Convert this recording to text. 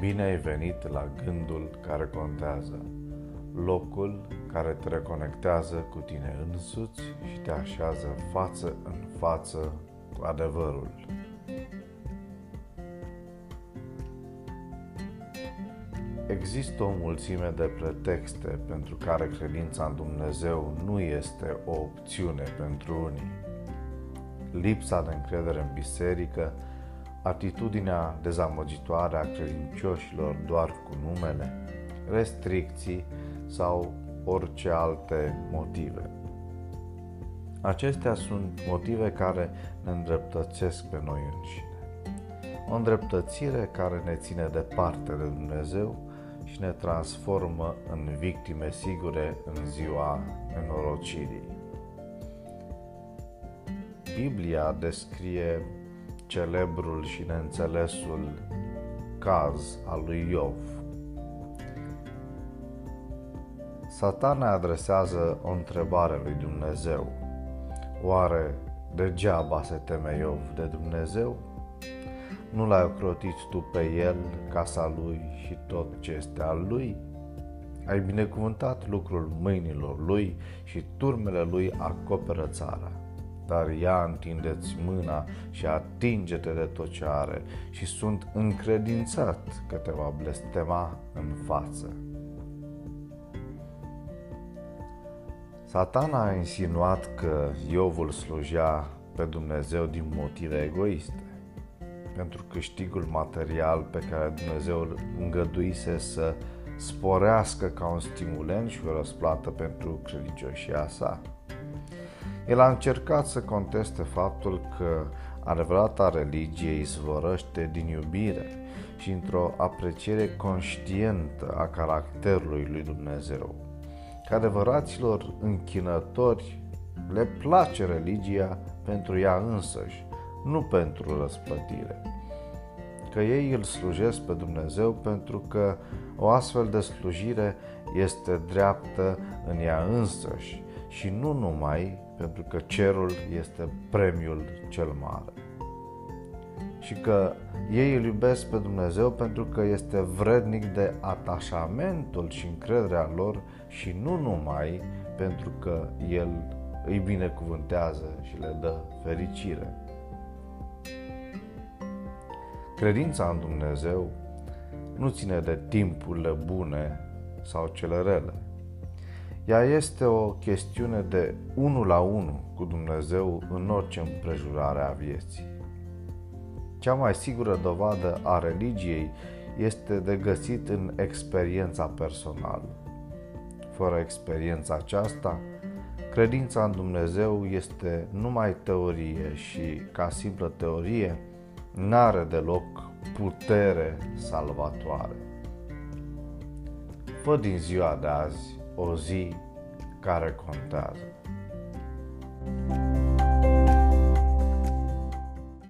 Bine ai venit la gândul care contează, locul care te reconectează cu tine însuți și te așează față în față cu adevărul. Există o mulțime de pretexte pentru care credința în Dumnezeu nu este o opțiune pentru unii. Lipsa de încredere în biserică atitudinea dezamăgitoare a credincioșilor doar cu numele, restricții sau orice alte motive. Acestea sunt motive care ne îndreptățesc pe noi înșine. O îndreptățire care ne ține departe de Dumnezeu și ne transformă în victime sigure în ziua nenorocirii. Biblia descrie celebrul și neînțelesul caz al lui Iov. Satana adresează o întrebare lui Dumnezeu. Oare degeaba se teme Iov de Dumnezeu? Nu l-ai ocrotit tu pe el, casa lui și tot ce este al lui? Ai binecuvântat lucrul mâinilor lui și turmele lui acoperă țara dar ia întindeți mâna și atinge-te de tot ce are și sunt încredințat că te va blestema în față. Satana a insinuat că Iovul slujea pe Dumnezeu din motive egoiste, pentru câștigul material pe care Dumnezeu îl îngăduise să sporească ca un stimulent și o răsplată pentru credincioșia sa. El a încercat să conteste faptul că adevărata religie izvorăște din iubire și într-o apreciere conștientă a caracterului lui Dumnezeu. Că adevăraților închinători le place religia pentru ea însăși, nu pentru răsplătire. Că ei îl slujesc pe Dumnezeu pentru că o astfel de slujire este dreaptă în ea însăși și nu numai pentru că cerul este premiul cel mare. Și că ei îl iubesc pe Dumnezeu pentru că este vrednic de atașamentul și încrederea lor și nu numai pentru că El îi binecuvântează și le dă fericire. Credința în Dumnezeu nu ține de timpurile bune sau cele rele, ea este o chestiune de unul la unul cu Dumnezeu în orice împrejurare a vieții. Cea mai sigură dovadă a religiei este de găsit în experiența personală. Fără experiența aceasta, credința în Dumnezeu este numai teorie și, ca simplă teorie, n-are deloc putere salvatoare. Fă din ziua de azi o zi care contează.